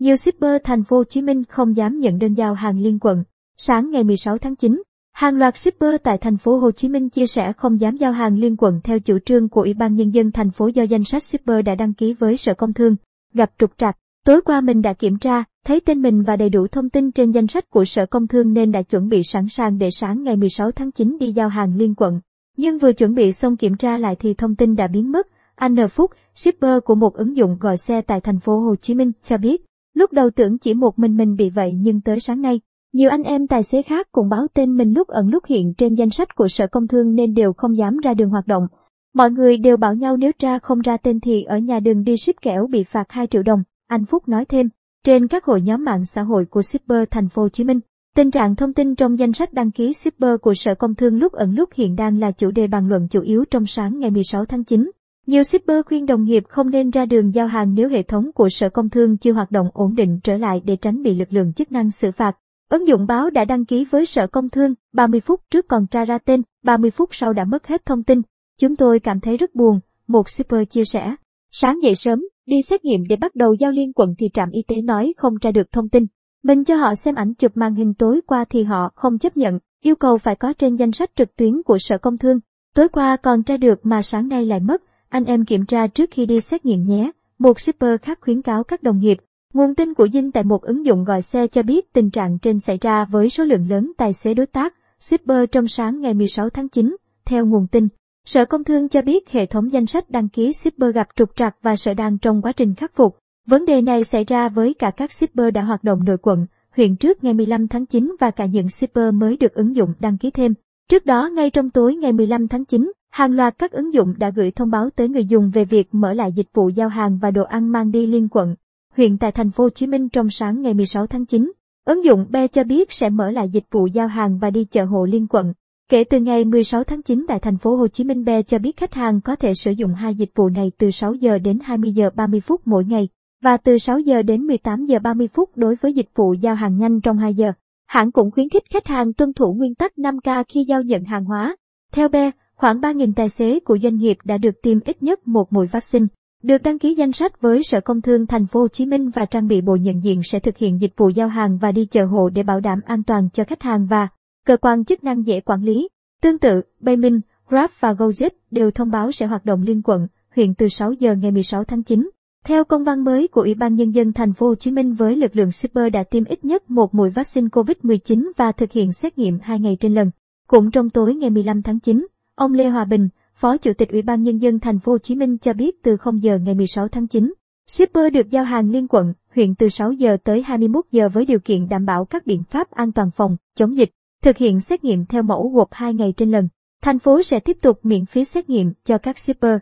Nhiều shipper thành phố Hồ Chí Minh không dám nhận đơn giao hàng liên quận. Sáng ngày 16 tháng 9, hàng loạt shipper tại thành phố Hồ Chí Minh chia sẻ không dám giao hàng liên quận theo chủ trương của Ủy ban nhân dân thành phố do danh sách shipper đã đăng ký với Sở Công Thương gặp trục trặc. Tối qua mình đã kiểm tra, thấy tên mình và đầy đủ thông tin trên danh sách của Sở Công Thương nên đã chuẩn bị sẵn sàng để sáng ngày 16 tháng 9 đi giao hàng liên quận. Nhưng vừa chuẩn bị xong kiểm tra lại thì thông tin đã biến mất. Anh N Phúc, shipper của một ứng dụng gọi xe tại thành phố Hồ Chí Minh, cho biết, lúc đầu tưởng chỉ một mình mình bị vậy nhưng tới sáng nay, nhiều anh em tài xế khác cũng báo tên mình lúc ẩn lúc hiện trên danh sách của Sở Công Thương nên đều không dám ra đường hoạt động. Mọi người đều bảo nhau nếu tra không ra tên thì ở nhà đường đi ship kẻo bị phạt 2 triệu đồng. Anh Phúc nói thêm, trên các hội nhóm mạng xã hội của shipper thành phố Hồ Chí Minh, tình trạng thông tin trong danh sách đăng ký shipper của Sở Công Thương lúc ẩn lúc hiện đang là chủ đề bàn luận chủ yếu trong sáng ngày 16 tháng 9. Nhiều shipper khuyên đồng nghiệp không nên ra đường giao hàng nếu hệ thống của Sở Công Thương chưa hoạt động ổn định trở lại để tránh bị lực lượng chức năng xử phạt. Ứng dụng báo đã đăng ký với Sở Công Thương, 30 phút trước còn tra ra tên, 30 phút sau đã mất hết thông tin. Chúng tôi cảm thấy rất buồn, một shipper chia sẻ. Sáng dậy sớm, đi xét nghiệm để bắt đầu giao liên quận thì trạm y tế nói không tra được thông tin. Mình cho họ xem ảnh chụp màn hình tối qua thì họ không chấp nhận, yêu cầu phải có trên danh sách trực tuyến của Sở Công Thương. Tối qua còn tra được mà sáng nay lại mất, anh em kiểm tra trước khi đi xét nghiệm nhé. Một shipper khác khuyến cáo các đồng nghiệp. Nguồn tin của Dinh tại một ứng dụng gọi xe cho biết tình trạng trên xảy ra với số lượng lớn tài xế đối tác, shipper trong sáng ngày 16 tháng 9. Theo nguồn tin, Sở Công Thương cho biết hệ thống danh sách đăng ký shipper gặp trục trặc và sở đang trong quá trình khắc phục. Vấn đề này xảy ra với cả các shipper đã hoạt động nội quận, huyện trước ngày 15 tháng 9 và cả những shipper mới được ứng dụng đăng ký thêm. Trước đó ngay trong tối ngày 15 tháng 9, hàng loạt các ứng dụng đã gửi thông báo tới người dùng về việc mở lại dịch vụ giao hàng và đồ ăn mang đi liên quận, huyện tại thành phố Hồ Chí Minh trong sáng ngày 16 tháng 9. Ứng dụng Be cho biết sẽ mở lại dịch vụ giao hàng và đi chợ hộ liên quận. Kể từ ngày 16 tháng 9 tại thành phố Hồ Chí Minh Be cho biết khách hàng có thể sử dụng hai dịch vụ này từ 6 giờ đến 20 giờ 30 phút mỗi ngày và từ 6 giờ đến 18 giờ 30 phút đối với dịch vụ giao hàng nhanh trong 2 giờ. Hãng cũng khuyến khích khách hàng tuân thủ nguyên tắc 5K khi giao nhận hàng hóa. Theo Be, khoảng 3.000 tài xế của doanh nghiệp đã được tiêm ít nhất một mũi vaccine, được đăng ký danh sách với Sở Công Thương Thành phố Hồ Chí Minh và trang bị bộ nhận diện sẽ thực hiện dịch vụ giao hàng và đi chợ hộ để bảo đảm an toàn cho khách hàng và cơ quan chức năng dễ quản lý. Tương tự, Baymin, Grab và Gojek đều thông báo sẽ hoạt động liên quận, huyện từ 6 giờ ngày 16 tháng 9. Theo công văn mới của Ủy ban nhân dân thành phố Hồ Chí Minh với lực lượng shipper đã tiêm ít nhất một mũi vaccine COVID-19 và thực hiện xét nghiệm 2 ngày trên lần. Cũng trong tối ngày 15 tháng 9, ông Lê Hòa Bình, Phó Chủ tịch Ủy ban nhân dân thành phố Hồ Chí Minh cho biết từ 0 giờ ngày 16 tháng 9, shipper được giao hàng liên quận, huyện từ 6 giờ tới 21 giờ với điều kiện đảm bảo các biện pháp an toàn phòng chống dịch, thực hiện xét nghiệm theo mẫu gộp 2 ngày trên lần. Thành phố sẽ tiếp tục miễn phí xét nghiệm cho các shipper.